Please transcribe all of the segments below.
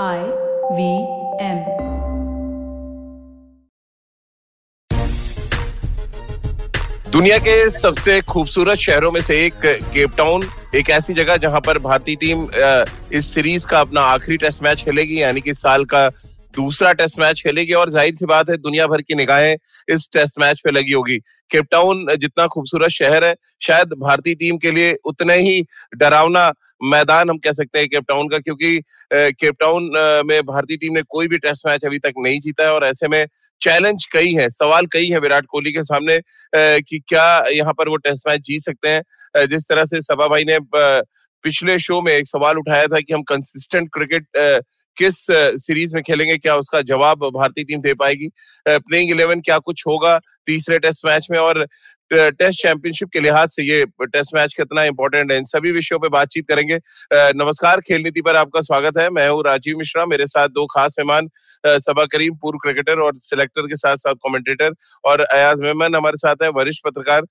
I V M. दुनिया के सबसे खूबसूरत शहरों में से एक केप टाउन एक ऐसी जगह जहाँ पर भारतीय टीम इस सीरीज़ का अपना आखिरी टेस्ट मैच खेलेगी, यानी कि साल का दूसरा टेस्ट मैच खेलेगी और ज़ाहिर सी बात है दुनिया भर की निगाहें इस टेस्ट मैच पे लगी होगी केपटाउन जितना खूबसूरत शहर है, शायद भारतीय टीम के लिए उतने ही डरावना मैदान हम कह सकते हैं केप टाउन का क्योंकि केप टाउन अ, में भारतीय टीम ने कोई भी टेस्ट मैच अभी तक नहीं जीता है और ऐसे में चैलेंज कई है सवाल कई है विराट कोहली के सामने कि क्या यहाँ पर वो टेस्ट मैच जीत सकते हैं। जिस तरह से सभा भाई ने पिछले शो में एक सवाल उठाया था कि हम कंसिस्टेंट क्रिकेट किस सीरीज़ में खेलेंगे क्या उसका जवाब भारतीय टीम दे पाएगी? प्लेइंग इलेवन क्या कुछ होगा तीसरे टेस्ट मैच में? और टेस्ट चैंपियनशिप के लिहाज से ये टेस्ट मैच कितना इंपॉर्टेंट है। इन सभी विषयों पर बातचीत करेंगे। नमस्कार खेल नीति पर आपका स्वागत है। मैं हूँ राजीव मिश्रा मेरे साथ दो खास मेहमान सबा करीम पूर्व क्रिकेटर और सिलेक्टर के साथ साथ कमेंटेटर और अयाज मेमन हमारे साथ है वरिष्ठ पत्रकार।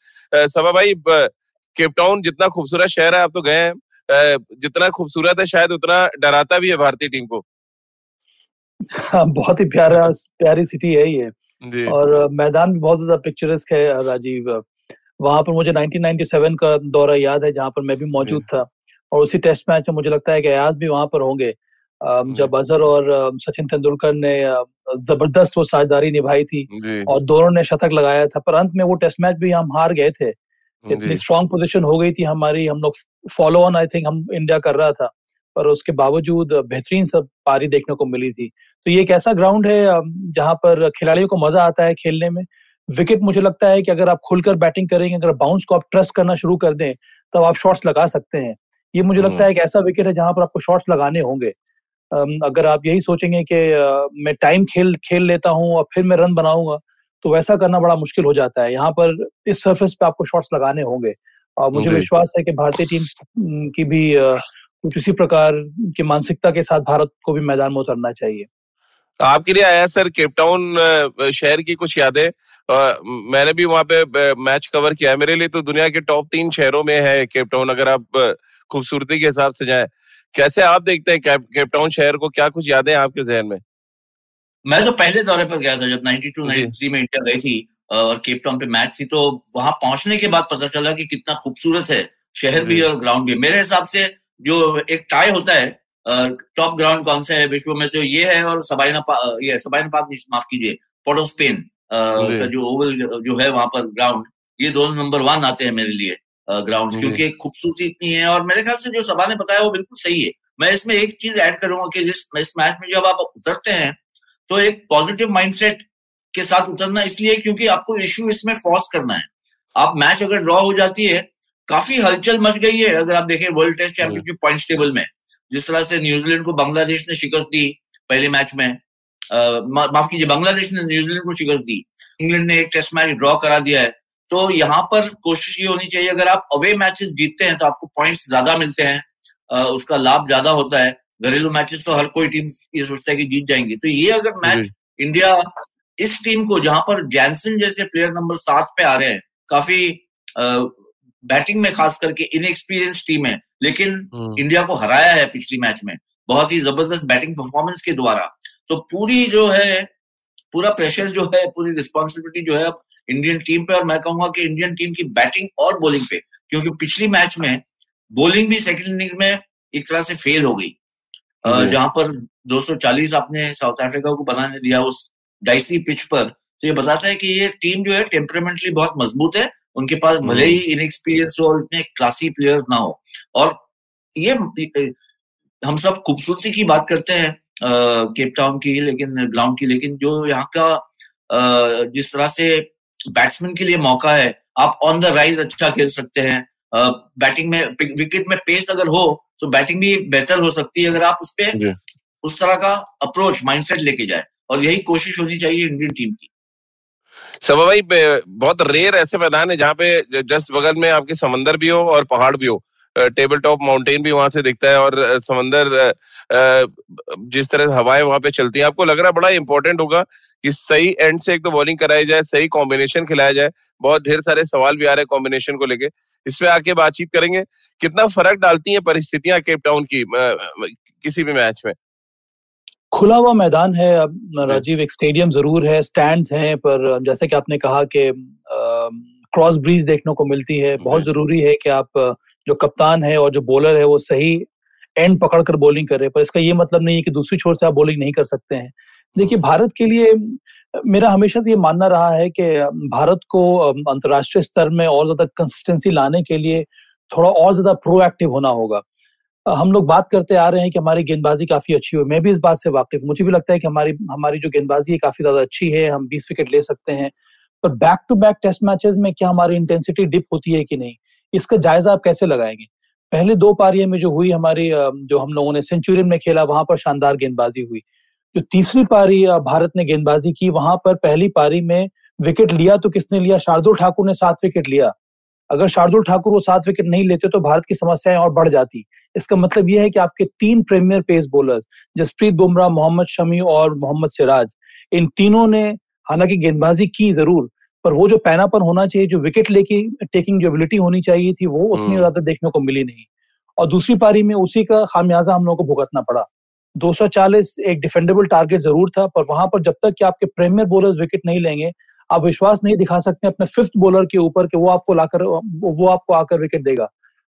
सबा भाई ब- केप टाउन जितना खूबसूरत शहर है आप तो गए हैं। जितना खूबसूरत है शायद उतना डराता भी है भारतीय टीम को। हाँ, बहुत ही प्यारा प्यारी सिटी है ये। जी। और मैदान भी बहुत ज़्यादा पिक्चरस्क है राजीव। वहाँ पर मुझे 1997 का दौरा याद है जहाँ पर मैं भी मौजूद था। और उसी टेस्ट मैच में मुझे लगता है कि अयाज भी वहाँ पर होंगे। जब अजहर और सचिन तेंदुलकर ने ज़बरदस्त वो साझेदारी निभाई थी और दोनों ने शतक लगाया था पर अंत में वो टेस्ट मैच भी हम हार गए थे। इतनी जी। स्ट्रांग पोजीशन हो गई थी हमारी हम लोग फॉलो ऑन आई थिंक हम इंडिया कर रहा था। पर उसके बावजूद बेहतरीन सब पारी देखने को मिली थी। तो ये एक ऐसा ग्राउंड है जहाँ पर खिलाड़ियों को मज़ा आता है खेलने में। विकेट मुझे लगता है कि अगर आप खुलकर बैटिंग करेंगे अगर बाउंस को आप ट्रस्ट करना शुरू कर दें तब आप शॉट्स लगा सकते हैं। ये मुझे लगता हम्म। है एक ऐसा विकेट है जहाँ पर आपको शॉट्स लगाने होंगे। अगर आप यही सोचेंगे कि मैं टाइम खेल खेल लेता हूँ और फिर मैं रन बनाऊँगा तो वैसा करना बड़ा मुश्किल हो जाता है। यहाँ पर इस सरफेस पे आपको शॉट्स लगाने होंगे। और मुझे विश्वास है कि भारतीय टीम की भी कुछ इसी प्रकार की मानसिकता के साथ भारत को भी मैदान में उतरना चाहिए। आपके लिए आया सर केपटाउन शहर की कुछ यादें। मैंने भी वहाँ पे मैच कवर किया है। मेरे लिए तो दुनिया के टॉप तीन शहरों में है केपटाउन अगर आप खूबसूरती के हिसाब से जाएँ। कैसे आप देखते हैं केपटाउन केप शहर को? क्या कुछ यादें हैं आपके जहन में? मैं तो पहले दौरे पर गया था जब 92 जी। 93 में इंडिया गई थी और केपटाउन पे मैच थी तो वहाँ पहुँचने के बाद पता चला कि कितना खूबसूरत है शहर भी और ग्राउंड भी। मेरे हिसाब से जो एक टाई होता है टॉप ग्राउंड कौन सा है विश्व में तो ये है और सबाइना पा, ये सबाइना पार्क माफ़ कीजिए पोर्ट ऑफ़ स्पेन का जो ओवल जो है वहाँ पर ग्राउंड ये दोनों नंबर वन आते हैं मेरे लिए ग्राउंड क्योंकि खूबसूरती इतनी है और मेरे ख्याल से जो सबा ने बताया वो बिल्कुल सही है। मैं इसमें एक चीज़ ऐड करूँगा कि जिस इस मैच में जब आप उतरते हैं तो एक पॉजिटिव माइंडसेट के साथ उतरना इसलिए क्योंकि आपको इश्यू इसमें फॉर्स करना है। आप मैच अगर ड्रॉ हो जाती है काफ़ी हलचल मच गई है अगर आप देखें world test championship points table में। जिस तरह से न्यूजीलैंड को बांग्लादेश ने शिकस्त दी पहले मैच में माफ़ कीजिए बांग्लादेश ने न्यूजीलैंड को शिकस्त दी। इंग्लैंड ने एक टेस्ट मैच ड्रॉ करा दिया है। तो यहाँ पर कोशिश ये होनी चाहिए अगर आप अवे मैचेस जीतते हैं तो आपको पॉइंट्स ज़्यादा मिलते हैं उसका लाभ ज़्यादा होता है। घरेलू मैचेस तो हर कोई टीम ये सोचता है कि जीत जाएँगी। तो ये अगर मैच इंडिया इस टीम को जहाँ पर जैनसन जैसे प्लेयर नंबर सात पे आ रहे हैं काफ़ी बैटिंग में खास करके इनएक्सपीरियंस टीम है लेकिन हम्म, इंडिया को हराया है पिछली मैच में बहुत ही ज़बरदस्त बैटिंग परफॉर्मेंस के द्वारा। तो पूरी जो है पूरा प्रेशर जो है पूरी रिस्पॉन्सिबिलिटी जो है अब इंडियन टीम पे और मैं कहूँगा कि इंडियन टीम की बैटिंग और बॉलिंग पे क्योंकि पिछली मैच में बॉलिंग भी सेकंड इनिंग्स में एक तरह से फेल हो गई। जहाँ पर 240 आपने साउथ अफ्रीका को बनाने दिया उस डाइसी पिच पर तो ये बताता है कि ये टीम जो है टेम्परामेंटली बहुत मज़बूत है उनके पास भले ही इनएक्सपीरियंस हो और इतने क्लासी प्लेयर्स ना हो। और ये हम सब खूबसूरती की बात करते हैं केप टाउन की लेकिन ग्राउंड की लेकिन जो यहाँ का जिस तरह से बैट्समैन के लिए मौका है आप ऑन द राइज अच्छा खेल सकते हैं। बैटिंग में विकेट में पेस अगर हो तो बैटिंग भी बेहतर हो सकती है अगर आप उस पर उस तरह का अप्रोच माइंडसेट लेके जाए। और यही कोशिश होनी चाहिए इंडियन टीम की। सभा भाई बहुत रेयर ऐसे मैदान है जहाँ पे जस्ट बगल में आपके समंदर भी हो और पहाड़ भी हो। टेबल टॉप माउंटेन भी वहाँ से दिखता है और समंदर जिस तरह से हवाएँ वहाँ पे चलती हैं। आपको लग रहा है बड़ा इंपॉर्टेंट होगा कि सही एंड से एक तो बॉलिंग कराई जाए, सही कॉम्बिनेशन खिलाया जाए। बहुत ढेर सारे सवाल भी आ रहे हैं कॉम्बिनेशन को लेके। इस पे आके बातचीत करेंगे। कितना फ़र्क डालती है परिस्थितियाँ केप टाउन की किसी भी मैच में? खुला हुआ मैदान है अब राजीव एक स्टेडियम ज़रूर है स्टैंड्स हैं पर जैसे कि आपने कहा कि क्रॉस ब्रीज देखने को मिलती है बहुत ज़रूरी है कि आप जो कप्तान है और जो बॉलर है वो सही एंड पकड़ कर बॉलिंग करे पर इसका ये मतलब नहीं है कि दूसरी छोर से आप बॉलिंग नहीं कर सकते हैं। देखिए हम्म। भारत के लिए मेरा हमेशा से ये मानना रहा है कि भारत को अंतर्राष्ट्रीय स्तर में और ज़्यादा कंसिस्टेंसी लाने के लिए थोड़ा और ज़्यादा प्रोएक्टिव होना होगा। हम लोग बात करते आ रहे हैं कि हमारी गेंदबाजी काफ़ी अच्छी हो मैं भी इस बात से वाकिफ मुझे भी लगता है कि हमारी हमारी जो गेंदबाजी है, काफ़ी ज़्यादा अच्छी है। हम बीस विकेट ले सकते हैं। पर back to back test matches में क्या हमारी इंटेंसिटी डिप होती है कि नहीं? इसका जायजा आप कैसे लगाएँगे? पहले दो पारियों में जो हुई हमारी जो हम लोगों ने सेंचुरियन में खेला, वहाँ पर शानदार गेंदबाजी हुई। जो तीसरी पारी भारत ने गेंदबाजी की, वहाँ पर पहली पारी में विकेट लिया तो किसने लिया? शार्दुल ठाकुर ने सात विकेट लिया। अगर शार्दुल ठाकुर वो सात विकेट नहीं लेते तो भारत की समस्याएँ और बढ़ जाती। इसका मतलब यह है कि आपके तीन premier pace bowler Jasprit Bumrah Mohammed Shami और मोहम्मद सिराज इन तीनों ने हालाँकि गेंदबाजी की ज़रूर पर वो जो पैनापन होना चाहिए जो विकेट लेके टेकिंग जो एबिलिटी होनी चाहिए थी वो उतनी हम्म। ज़्यादा देखने को मिली नहीं। और दूसरी पारी में उसी का खामियाजा हम लोगों को भुगतना पड़ा। 240 एक डिफेंडेबल टारगेट ज़रूर था पर वहाँ पर जब तक कि आपके प्रीमियर बॉलर्स विकेट नहीं लेंगे आप विश्वास नहीं दिखा सकते अपने फिफ्थ बॉलर के ऊपर कि वो आपको लाकर वो आपको आकर विकेट देगा।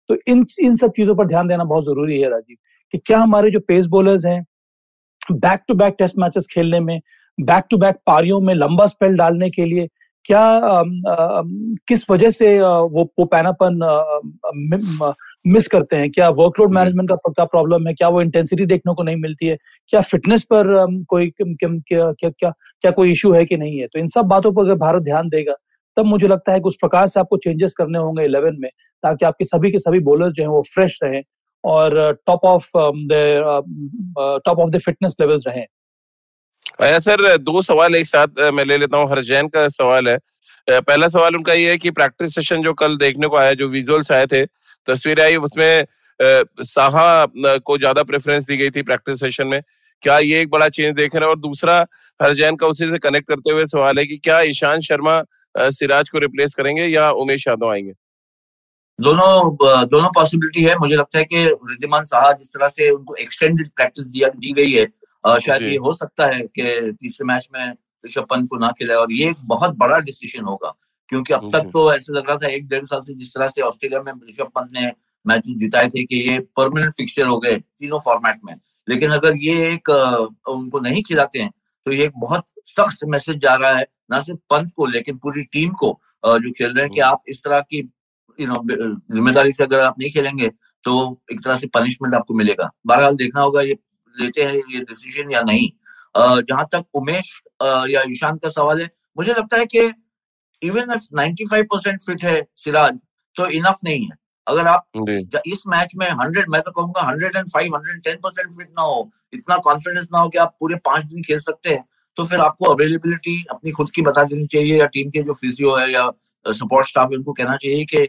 तो इन इन सब चीज़ों पर ध्यान देना बहुत ज़रूरी है राजीव कि क्या हमारे जो पेस बॉलर्स हैं back to back test matches खेलने में बैक टू बैक पारियों में लंबा स्पेल डालने के लिए क्या आ, आ, किस वजह से वो वो पैनापन मिस करते हैं? क्या वर्कलोड मैनेजमेंट का क्या प्रॉब्लम है? क्या वो इंटेंसिटी देखने को नहीं मिलती है? क्या फिटनेस पर कोई क्या क्या क्या क्या कोई इशू है कि नहीं है? तो इन सब बातों पर अगर भारत ध्यान देगा तब मुझे लगता है कि उस प्रकार से आपको चेंजेस करने होंगे इलेवन में, ताकि आपके सभी के सभी बॉलर जो हैं वो फ्रेश रहें और top of top of the fitness levels रहें। सर, दो सवाल एक साथ मैं ले लेता हूँ। हरजैन का सवाल है। पहला सवाल उनका ये है कि प्रैक्टिस सेशन जो कल देखने को आया, जो विजुअल्स आए थे, तस्वीर आई, उसमें साहा को ज़्यादा प्रेफरेंस दी गई थी प्रैक्टिस सेशन में। क्या ये एक बड़ा चेंज देख रहे हैं? और दूसरा, हरजैन का उसी से कनेक्ट करते हुए सवाल है कि क्या ईशान शर्मा सिराज को रिप्लेस करेंगे या उमेश यादव आएँगे? दोनों दोनों पॉसिबिलिटी है। मुझे लगता है कि रिद्धिमान साहा जिस तरह से उनको एक्सटेंडेड प्रैक्टिस दिया दी गई है शायद ये हो सकता है कि तीसरे मैच में ऋषभ पंत को ना खिलाए और ये एक बहुत बड़ा डिसीज़न होगा। क्योंकि अब तक तो ऐसे लग रहा था एक डेढ़ साल से जिस तरह से ऑस्ट्रेलिया में ऋषभ पंत ने मैच जिताए थे कि ये परमानेंट फिक्सचर हो गए तीनों फॉर्मेट में। लेकिन अगर ये एक उनको नहीं खिलाते हैं तो ये एक बहुत सख्त मैसेज जा रहा है ना सिर्फ़ पंत को लेकिन पूरी टीम को जो खेल रहे हैं कि हम्म। आप इस तरह की यू नो ज़िम्मेदारी से अगर आप नहीं खेलेंगे तो एक तरह से पनिशमेंट आपको मिलेगा। बहरहाल देखना होगा ये लेते हैं ये डिसीज़न या नहीं। जहाँ तक उमेश या ईशान का सवाल है मुझे लगता है कि इवन इफ़ 95 परसेंट फिट है सिराज तो इनफ नहीं है। अगर आप इस मैच में 100 मैं तो कहूँगा 105 110 परसेंट फिट ना हो इतना कॉन्फिडेंस ना हो कि आप पूरे पाँच दिन खेल सकते हैं तो फिर आपको अवेलेबिलिटी अपनी खुद की बता देनी चाहिए या टीम के जो फिजियो है या सपोर्ट स्टाफ है उनको कहना चाहिए कि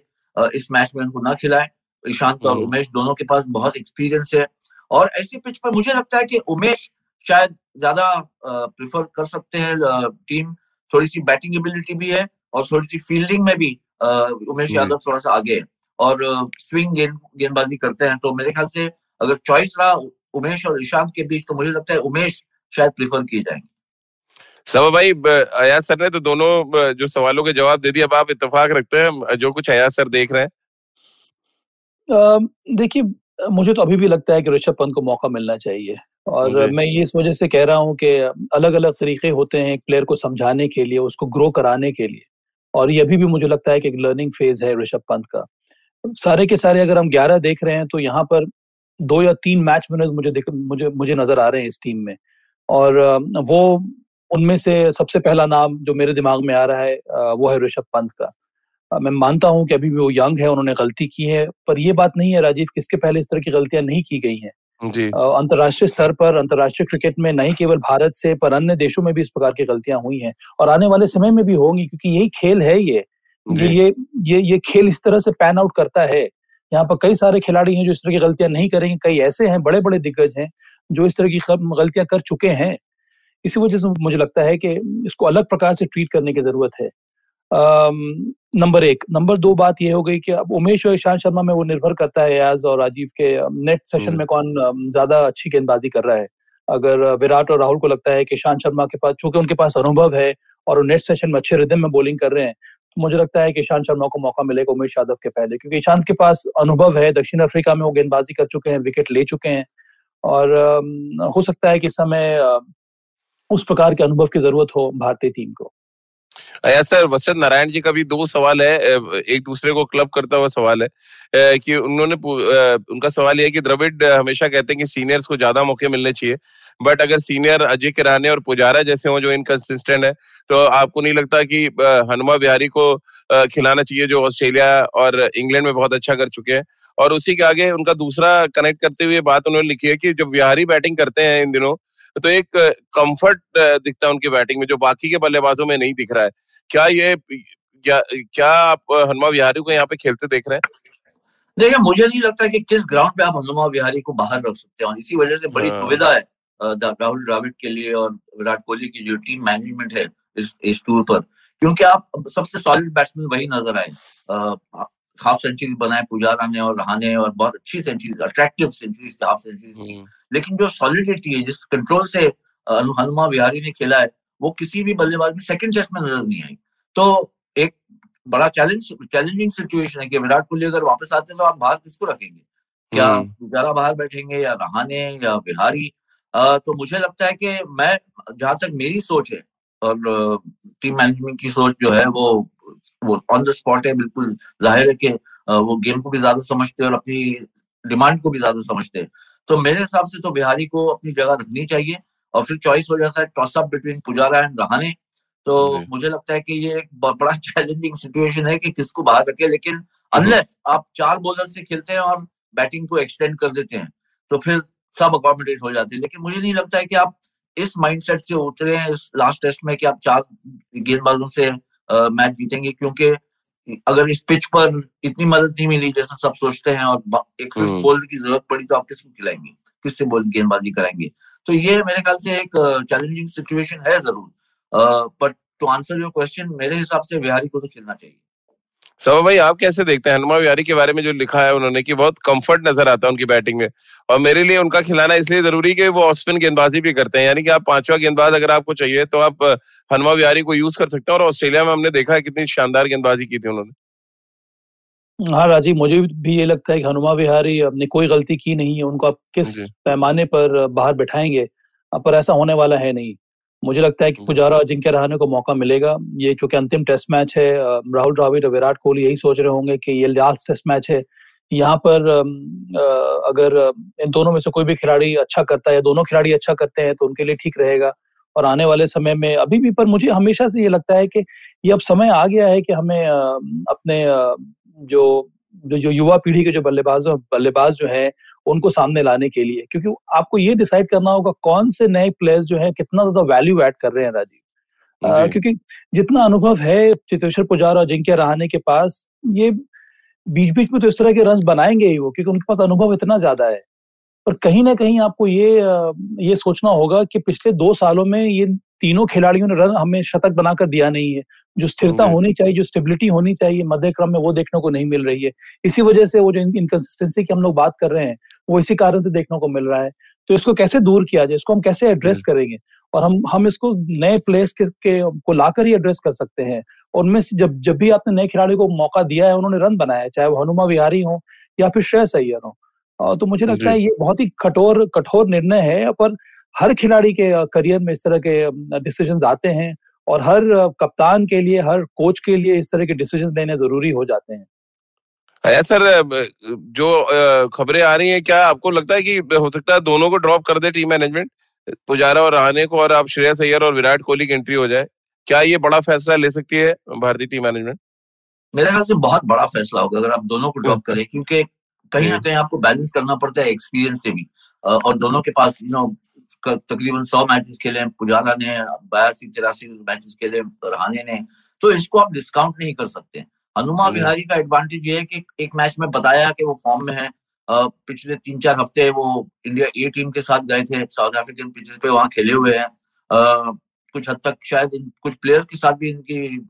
इस मैच में उनको ना खिलाए। ईशांत और हम्म। उमेश दोनों के पास बहुत एक्सपीरियंस है और ऐसी पिच पर मुझे लगता है कि उमेश शायद ज़्यादा प्रिफर कर सकते हैं टीम थोड़ी सी बैटिंग एबिलिटी भी है और थोड़ी सी फील्डिंग में भी उमेश यादव थोड़ा सा आगे है और स्विंग गेंद गेंदबाजी करते हैं। तो मेरे ख्याल से अगर चॉइस रहा उमेश और ईशांत के बीच तो मुझे लगता है उमेश शायद प्रिफर किए जाएँगे। सब भाई अयाज सर ने तो दोनों जो सवालों के जवाब दे दिए अब आप इतफाक रखते हैं जो कुछ अयाज सर देख रहे हैं। देखिए मुझे तो अभी भी लगता है कि ऋषभ पंत को मौका मिलना चाहिए। और मैं ये इस वजह से कह रहा हूँ कि अलग अलग तरीके होते हैं एक प्लेयर को समझाने के लिए उसको ग्रो कराने के लिए। और ये अभी भी मुझे लगता है कि एक लर्निंग फ़ेज़ है ऋषभ पंत का। सारे के सारे अगर हम ग्यारह देख रहे हैं तो यहाँ पर दो या तीन मैच विनर्स मुझे मुझे मुझे नज़र आ रहे हैं इस टीम में। और वो उनमें से सबसे पहला नाम जो मेरे दिमाग में आ रहा है वो है ऋषभ पंत का। मैं मानता हूँ कि अभी भी वो यंग है उन्होंने गलती की है पर ये बात नहीं है राजीव किसके पहले इस तरह की गलतियाँ नहीं की गई हैं। अंतर्राष्ट्रीय स्तर पर अंतर्राष्ट्रीय क्रिकेट में नहीं केवल भारत से पर अन्य देशों में भी इस प्रकार की गलतियाँ हुई हैं और आने वाले समय में भी होंगी क्योंकि यही खेल है ये। ये ये ये ये खेल इस तरह से पैन आउट करता है। यहाँ पर कई सारे खिलाड़ी हैं जो इस तरह की गलतियाँ नहीं करेंगे कई ऐसे हैं बड़े बड़े दिग्गज हैं जो इस तरह की गलतियाँ कर चुके हैं। इसी वजह से मुझे लगता है कि इसको अलग प्रकार से ट्रीट करने की ज़रूरत है। नंबर एक। नंबर दो बात ये हो गई कि अब उमेश और ईशांत शर्मा में वो निर्भर करता है याज और राजीव के नेट सेशन में कौन ज़्यादा अच्छी गेंदबाजी कर रहा है। अगर विराट और राहुल को लगता है कि ईशांत शर्मा के पास चूँकि उनके पास अनुभव है और वो नेक्स्ट सेशन में अच्छे रिदम में बॉलिंग कर रहे हैं तो मुझे लगता है कि ईशांत शर्मा को मौका मिलेगा उमेश यादव के पहले क्योंकि ईशांत के पास अनुभव है दक्षिण अफ्रीका में वो गेंदबाजी कर चुके हैं विकेट ले चुके हैं। और हो सकता है कि इस समय उस प्रकार के अनुभव की ज़रूरत हो भारतीय टीम को। सर, वसंत नारायण जी का भी दो सवाल है एक दूसरे को क्लब करता हुआ सवाल है कि उन्होंने उनका सवाल यह है कि द्रविड हमेशा कहते हैं कि सीनियर्स को ज़्यादा मौके मिलने चाहिए, बट अगर सीनियर अजय किराने और पुजारा जैसे हो जो इनकंसिस्टेंट है तो आपको नहीं लगता कि हनुमा बिहारी को खिलाना चाहिए जो ऑस्ट्रेलिया और इंग्लैंड में बहुत अच्छा कर चुके हैं? और उसी के आगे उनका दूसरा कनेक्ट करते हुए बात उन्होंने लिखी है कि जब बिहारी बैटिंग करते हैं इन दिनों तो एक कंफर्ट दिखता है उनकी बैटिंग में जो बाकी के बल्लेबाजों में नहीं दिख रहा है। क्या ये क्या, क्या आप हनुमा विहारी को यहाँ पे खेलते देख रहे हैं? देखिए मुझे नहीं लगता कि किस ग्राउंड पे आप हनुमा विहारी को बाहर रख सकते हैं। इसी वजह से बड़ी हाँ। दुविधा है राहुल द्राविड के लिए और विराट कोहली की जो टीम मैनेजमेंट है इस इस टूर पर। क्योंकि आप सबसे सॉलिड बैट्समैन वही नज़र आए। हाफ़ सेंचुरी बनाए पुजारा ने और रहाने और बहुत अच्छी सेंचुरी अट्रैक्टिव सेंचुरी थी हाफ़ सेंचुरी लेकिन जो सॉलिडिटी है जिस कंट्रोल से हनुमा विहारी ने खेला है वो किसी भी बल्लेबाज में सेकंड टेस्ट में नज़र नहीं आई तो एक बड़ा चैलेंज चैलेंजिंग सिचुएशन है कि विराट कोहली अगर वापस आते हैं तो आप बाहर किसको रखेंगे क्या पुजारा। बाहर बैठेंगे या रहाने या बिहारी आ, तो मुझे लगता है कि मैं जहाँ तक मेरी सोच है और टीम मैनेजमेंट की सोच जो है वो वो ऑन द स्पॉट है बिल्कुल ज़ाहिर है कि वो गेम को भी ज़्यादा समझते हैं और अपनी डिमांड को भी ज़्यादा समझते हैं। तो मेरे हिसाब से तो बिहारी को अपनी जगह रखनी चाहिए और फिर चॉइस हो जाता है toss up between Pujara and Rahane तो मुझे लगता है कि ये एक बड़ा चैलेंजिंग सिचुएशन है कि किसको बाहर रखे लेकिन अनलेस आप चार बॉलर से खेलते हैं और बैटिंग को एक्सटेंड कर देते हैं तो फिर सब अकोमोडेट हो जाते हैं। लेकिन मुझे नहीं लगता है कि आप इस माइंडसेट से उतरे हैं इस लास्ट टेस्ट में कि आप चार गेंदबाजों से मैच जीतेंगे क्योंकि अगर इस पिच पर इतनी मदद नहीं मिली जैसा सब सोचते हैं और एक फिफ्थ बॉलर हम्म। की ज़रूरत पड़ी तो आप किसको खिलाएँगे? किससे बॉल गेंदबाजी कराएँगे? तो ये मेरे ख्याल से एक चैलेंजिंग सिचुएशन है ज़रूर। But to answer your question मेरे हिसाब से बिहारी को तो खेलना चाहिए। सवा भाई आप कैसे देखते हैं? हनुमा विहारी के बारे में जो लिखा है उन्होंने कि बहुत कंफर्ट नज़र आता है उनकी बैटिंग में। और मेरे लिए उनका खिलाना इसलिए ज़रूरी कि वो ऑस्पिन गेंदबाजी भी करते हैं। यानी कि आप पांचवा गेंदबाज अगर आपको चाहिए तो आप हनुमा विहारी को यूज़ कर सकते हैं। और ऑस्ट्रेलिया में हमने देखा है कितनी शानदार गेंदबाजी की थी उन्होंने। हाँ राजीव मुझे भी ये लगता है कि हनुमा विहारी अपने कोई गलती की नहीं है। उनको आप किस पैमाने पर बाहर बैठाएँगे पर ऐसा होने वाला है नहीं। मुझे लगता है कि पुजारा अजिंक्य रहाने को मौका मिलेगा ये चूँकि अंतिम टेस्ट मैच है राहुल द्राविड और विराट कोहली यही सोच रहे होंगे कि ये लास्ट टेस्ट मैच है। यहाँ पर अगर इन दोनों में से कोई भी खिलाड़ी अच्छा करता है दोनों खिलाड़ी अच्छा करते हैं तो उनके लिए ठीक रहेगा। और आने वाले समय में अभी भी पर मुझे हमेशा से ये लगता है कि ये अब समय आ गया है कि हमें अपने जो जो युवा पीढ़ी के जो बल्लेबाज बल्लेबाज जो है उनको सामने लाने के लिए क्योंकि आपको ये डिसाइड करना होगा कौन से नए प्लेयर्स जो है कितना ज़्यादा वैल्यू एड कर रहे हैं राजीव। क्योंकि जितना अनुभव है चितेश्वर पुजारा जिनके रहाने के पास ये बीच बीच में तो इस तरह के रन बनाएँगे ही वो क्योंकि उनके पास अनुभव इतना ज़्यादा है। पर कहीं ना कहीं आपको ये ये सोचना होगा कि पिछले दो सालों में ये तीनों खिलाड़ियों ने रन हमें शतक बनाकर दिया नहीं है। जो स्थिरता होनी चाहिए जो स्टेबिलिटी होनी चाहिए मध्य क्रम में वो देखने को नहीं मिल रही है। इसी वजह से वो जो इनकन्सिस्टेंसी की हम लोग बात कर रहे हैं वो इसी कारण से देखने को मिल रहा है। तो इसको कैसे दूर किया जाए? इसको हम कैसे एड्रेस करेंगे? और हम हम इसको नए प्लेयर्स के, के को लाकर ही एड्रेस कर सकते हैं। और उनमें से जब जब भी आपने नए खिलाड़ी को मौका दिया है उन्होंने रन बनाया चाहे वो हनुमा विहारी हो या फिर श्रेयस अय्यर हो। तो मुझे लगता है ये बहुत ही कठोर कठोर निर्णय है पर हर खिलाड़ी के करियर में इस तरह के डिसीज़न आते हैं और हर कप्तान के लिए हर कोच के लिए इस तरह के डिसीज़न लेने ज़रूरी हो जाते हैं। है सर जो खबरें आ रही हैं क्या आपको लगता है कि हो सकता है दोनों को ड्रॉप कर दे टीम मैनेजमेंट पुजारा और रहाने को और आप श्रेयस अय्यर और विराट कोहली की एंट्री हो जाए क्या ये बड़ा फैसला ले सकती है भारतीय टीम मैनेजमेंट मेरे ख्याल से बहुत बड़ा फैसला होगा अगर आप दोनों को ड्रॉप करें क्योंकि कहीं ना हम्म। कहीं आपको बैलेंस करना पड़ता है एक्सपीरियंस से भी। और दोनों के पास यू नो तकरीबन सौ मैचेस खेले पुजारा ने बयासी तिरासी मैचेस खेले रहाने ने तो इसको आप डिस्काउंट नहीं कर सकते। हनुमा विहारी का एडवांटेज ये है कि एक मैच में बताया कि वो फॉर्म में है। पिछले तीन चार हफ़्ते वो इंडिया ए टीम के साथ गए थे साउथ अफ्रीकन पिचेस पे वहाँ खेले हुए हैं। कुछ हद तक शायद कुछ प्लेयर्स के साथ भी इनकी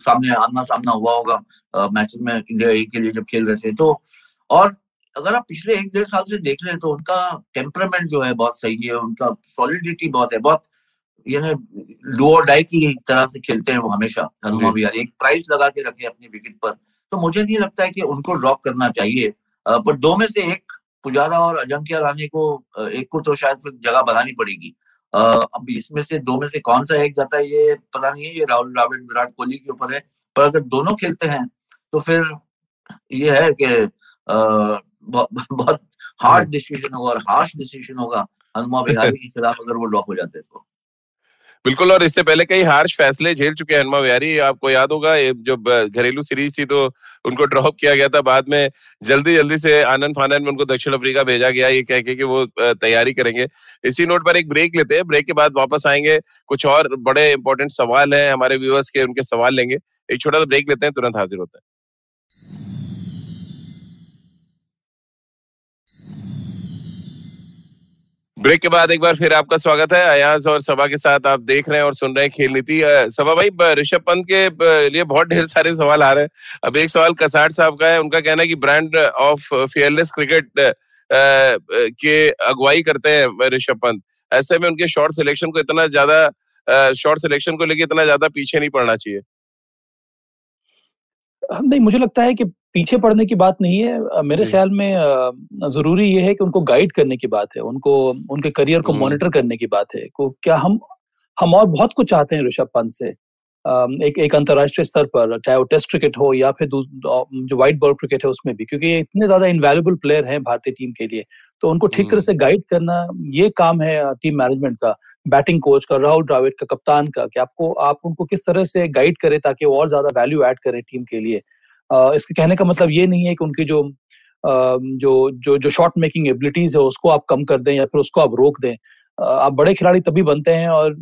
सामने आना सामना हुआ होगा मैचेस में इंडिया ए के लिए जब खेल रहे थे। तो और अगर आप पिछले एक डेढ़ साल से देख लें तो उनका टेम्परामेंट जो है बहुत सही है उनका सॉलिडिटी बहुत है बहुत यानी डू और डाई की तरह से खेलते हैं वो हमेशा हनुमा विहारी एक प्राइस लगा के रखे अपनी विकेट पर। तो मुझे नहीं लगता है कि उनको ड्रॉप करना चाहिए। पर दो में से एक पुजारा और अजंक्या रानी को एक को तो शायद फिर जगह बनानी पड़ेगी। अब इसमें से दो में से कौन सा एक जाता है ये पता नहीं है ये राहुल द्राविड विराट कोहली के ऊपर है। पर अगर दोनों खेलते हैं तो फिर ये है कि बहुत हार्ड डिसीज़न होगा और हार्श डिसीज़न होगा। हनुमा बिहारी के खिलाफ अगर वो ड्रॉप हो जाते हैं तो। बिल्कुल, और इससे पहले कई हार्श फैसले झेल चुके हैं हनुमा विहारी, आपको याद होगा जब घरेलू सीरीज़ थी तो उनको ड्रॉप किया गया था, बाद में जल्दी जल्दी से आनंद फानंद में उनको दक्षिण अफ्रीका भेजा गया, ये कह के कि वो तैयारी करेंगे। इसी नोट पर एक ब्रेक लेते हैं ब्रेक के बाद वापस आएँगे, कुछ और बड़े इंपॉर्टेंट सवाल हैं, हमारे व्यूअर्स के उनके सवाल लेंगे। एक छोटा सा ब्रेक लेते हैं, तुरंत हाजिर होता है। ब्रेक के बाद एक बार फिर आपका स्वागत है। अयाज और सभा के साथ आप देख रहे हैं और सुन रहे हैं खेल नीति। सभा भाई ऋषभ पंत के लिए बहुत ढेर सारे सवाल आ रहे हैं। अब एक सवाल कसाट साहब का है। उनका कहना है कि ब्रांड ऑफ़ फेयरलेस क्रिकेट के अगुवाई करते हैं ऋषभ पंत। ऐसे में उनके शॉर्ट सिलेक्शन को इतना ज़्यादा शॉर्ट सिलेक्शन को लेकर इतना ज़्यादा पीछे नहीं पड़ना चाहिए। नहीं, मुझे लगता है कि पीछे पड़ने की बात नहीं है। मेरे ख्याल में ज़रूरी ये है कि उनको गाइड करने की बात है उनको उनके करियर को मॉनिटर हम्म। करने की बात है को क्या हम हम और बहुत कुछ चाहते हैं ऋषभ पंत से। एक एक अंतर्राष्ट्रीय स्तर पर चाहे वो टेस्ट क्रिकेट हो या फिर जो व्हाइट बॉल क्रिकेट है उसमें भी क्योंकि ये इतने ज़्यादा इनवैल्यूबल प्लेयर हैं भारतीय टीम के लिए। तो उनको ठीक तरह से गाइड हम्म। करना ये काम है टीम मैनेजमेंट का बैटिंग कोच का राहुल द्राविड का कप्तान का कि आपको आप उनको किस तरह से गाइड करें ताकि और ज़्यादा वैल्यू ऐड करें टीम के लिए। इसके कहने का मतलब ये नहीं है कि उनकी जो जो जो जो शॉट मेकिंग एबिलिटीज है, उसको आप कम कर दें या फिर उसको आप रोक दें। आप बड़े खिलाड़ी तभी बनते हैं और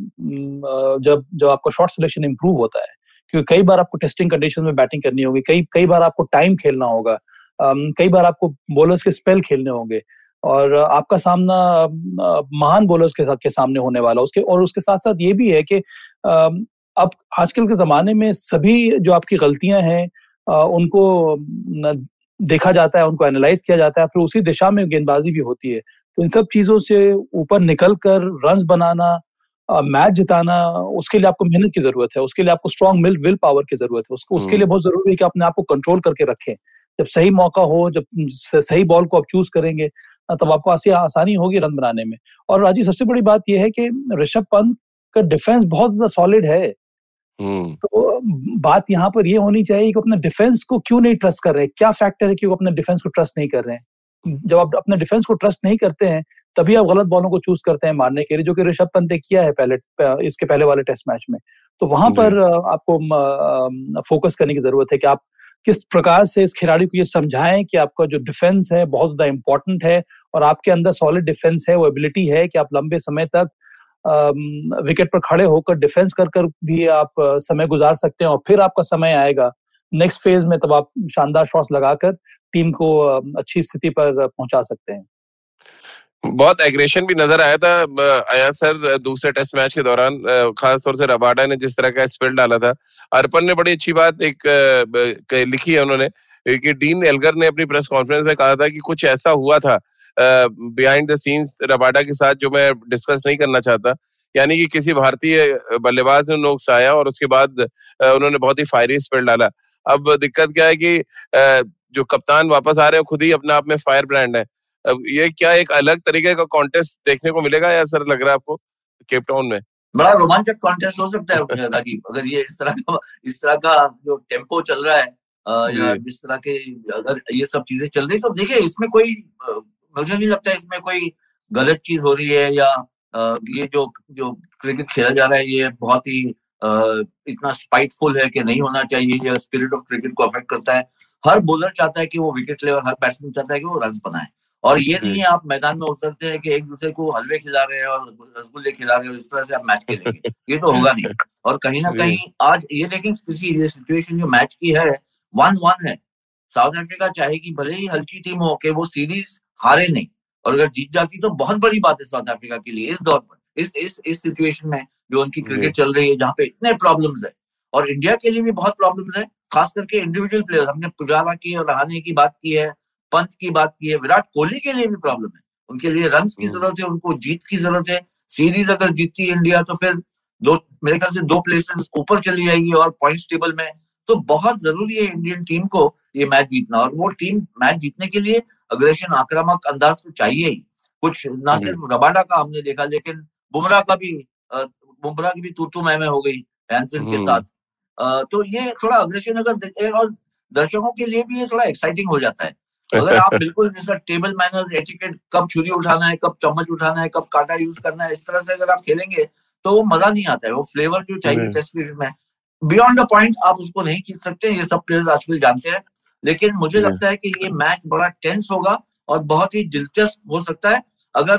जब जब आपका शॉट सिलेक्शन इंप्रूव होता है। क्योंकि कई बार आपको टेस्टिंग कंडीशन में बैटिंग करनी होगी, कई कई बार आपको टाइम खेलना होगा कई बार आपको बॉलर्स के स्पेल खेलने होंगे और आपका सामना महान बॉलर्स के साथ के सामने होने वाला उसके, और उसके साथ साथ ये भी है कि अब आजकल के जमाने में सभी जो आपकी गलतियाँ हैं उनको देखा जाता है उनको एनालाइज किया जाता है फिर उसी दिशा में गेंदबाजी भी होती है। तो इन सब चीज़ों से ऊपर निकल कर रन बनाना मैच जिताना उसके लिए आपको मेहनत की ज़रूरत है उसके लिए आपको स्ट्रॉन्ग मिल विल पावर की ज़रूरत है। उसको उसके लिए बहुत ज़रूरी है कि अपने आप को कंट्रोल करके रखें। जब सही मौका हो जब सही बॉल को आप चूज़ करेंगे तब आपको आसी आसानी होगी रन बनाने में। और राजीव सबसे बड़ी बात यह है कि ऋषभ पंत का डिफेंस बहुत ज़्यादा सॉलिड है। हम्म। तो बात यहाँ पर ये होनी चाहिए कि अपने डिफेंस को क्यों नहीं ट्रस्ट कर रहे हैं? क्या फैक्टर है कि वो अपने डिफेंस को ट्रस्ट नहीं कर रहे हैं? जब आप अपने डिफेंस को ट्रस्ट नहीं करते हैं तभी आप गलत बॉलों को चूज़ करते हैं मारने के लिए जो कि ऋषभ पंत ने किया है पहले इसके पहले वाले टेस्ट मैच में। तो वहाँ पर आपको फोकस करने की ज़रूरत है कि आप किस प्रकार से इस खिलाड़ी को ये समझाएँ कि आपका जो डिफेंस है बहुत ज़्यादा इंपॉर्टेंट है और आपके अंदर सॉलिड डिफेंस है वो एबिलिटी है कि आप लंबे समय तक विकेट पर खड़े होकर डिफेंस कर कर भी आप समय गुजार सकते हैं और फिर आपका समय आएगा। नेक्स्ट फ़ेज़ में तब आप शानदार शॉट्स लगाकर टीम को अच्छी स्थिति पर पहुँचा सकते हैं। बहुत एग्रेशन भी नज़र आया था आया सर, दूसरे टेस्ट मैच के दौरान खास तौर से रबाडा ने जिस तरह का स्पेल डाला था। अर्पन ने बड़ी अच्छी बात एक लिखी है उन्होंने कि डीन एल्गर ने अपनी प्रेस कॉन्फ्रेंस में कहा था कि कुछ ऐसा हुआ था। बिहाइंड द सीन्स रबाडा के साथ जो मैं डिस्कस नहीं करना चाहता यानी कि किसी भारतीय बल्लेबाज ने नोक्स आया और उसके बाद उन्होंने बहुत ही फायरी स्पेल डाला। अब दिक्कत क्या है कि जो कप्तान वापस आ रहे हैं खुद ही अपने आप में फायर ब्रांड है। अब ये क्या एक अलग तरीके का कॉन्टेस्ट देखने को मिलेगा या सर लग रहा है आपको केपटाउन में? बड़ा रोमांचक कॉन्टेस्ट हो सकता है राजीव अगर ये इस तरह का इस तरह का जो टेंपो चल रहा है या जिस तरह के अगर ये सब चीज़ें चल रही तो देखिए इसमें कोई मुझे नहीं लगता इसमें कोई गलत चीज़ हो रही है या ये जो जो क्रिकेट खेला जा रहा है ये बहुत ही इतना स्पाइटफुल है कि नहीं होना चाहिए। या स्पिरिट ऑफ़ क्रिकेट को अफेक्ट करता है। हर बॉलर चाहता है कि वो विकेट ले और हर बैट्समैन चाहता है कि वो रन बनाए। और ये नहीं है आप मैदान में उतरते हैं कि एक दूसरे को हलवे खिला रहे हैं और रसगुल्ले खिला रहे हैं इस तरह से आप मैच खेलेंगे। ये तो होगा नहीं। और कहीं ना कहीं आज ये लेकिन किसी सिचुएशन जो मैच की है वन वन है साउथ अफ्रीका चाहेगी भले ही हल्की टीम हो कि वो सीरीज़ हारे नहीं। और अगर जीत जाती तो बहुत बड़ी बात है साउथ अफ्रीका के लिए इस दौर पर इस इस इस सिचुएशन में जो उनकी क्रिकेट चल रही है जहाँ पे इतने प्रॉब्लम्स है। और इंडिया के लिए भी बहुत प्रॉब्लम्स है खास करके इंडिविजुअल प्लेयर्स हमने पुजारा की और रहाने की बात की है पंत की बात की है विराट कोहली के लिए भी प्रॉब्लम है। उनके लिए रन की ज़रूरत है उनको जीत की ज़रूरत है। सीरीज़ अगर जीतती है इंडिया तो फिर दो मेरे ख्याल से दो प्लेसेस ऊपर चली जाएगी और पॉइंट्स टेबल में। तो बहुत ज़रूरी है इंडियन टीम को ये मैच जीतना। और वो टीम मैच जीतने के लिए अग्रेशन आक्रामक अंदाज तो चाहिए ही। कुछ ना सिर्फ़ रबाडा का हमने देखा लेकिन बुमराह का भी बुमराह की भी तू तू मैं हो गई हैंसन के हम्म। साथ। तो ये थोड़ा अग्रेशन अगर और दर्शकों के लिए भी ये थोड़ा एक्साइटिंग हो जाता है। अगर आप बिल्कुल जैसा टेबल मैनर्स एटिकेट कब छुरी उठाना है कब चम्मच उठाना है कब कांटा यूज़ करना है इस तरह से अगर आप खेलेंगे तो वो मज़ा नहीं आता है। वो फ्लेवर जो चाहिए टेस्ट क्रिकेट में बियॉन्ड द पॉइंट आप उसको नहीं खींच सकते ये सब प्लेयर्स आजकल जानते हैं। लेकिन मुझे लगता है कि ये मैच बड़ा टेंस होगा और बहुत ही दिलचस्प हो सकता है। अगर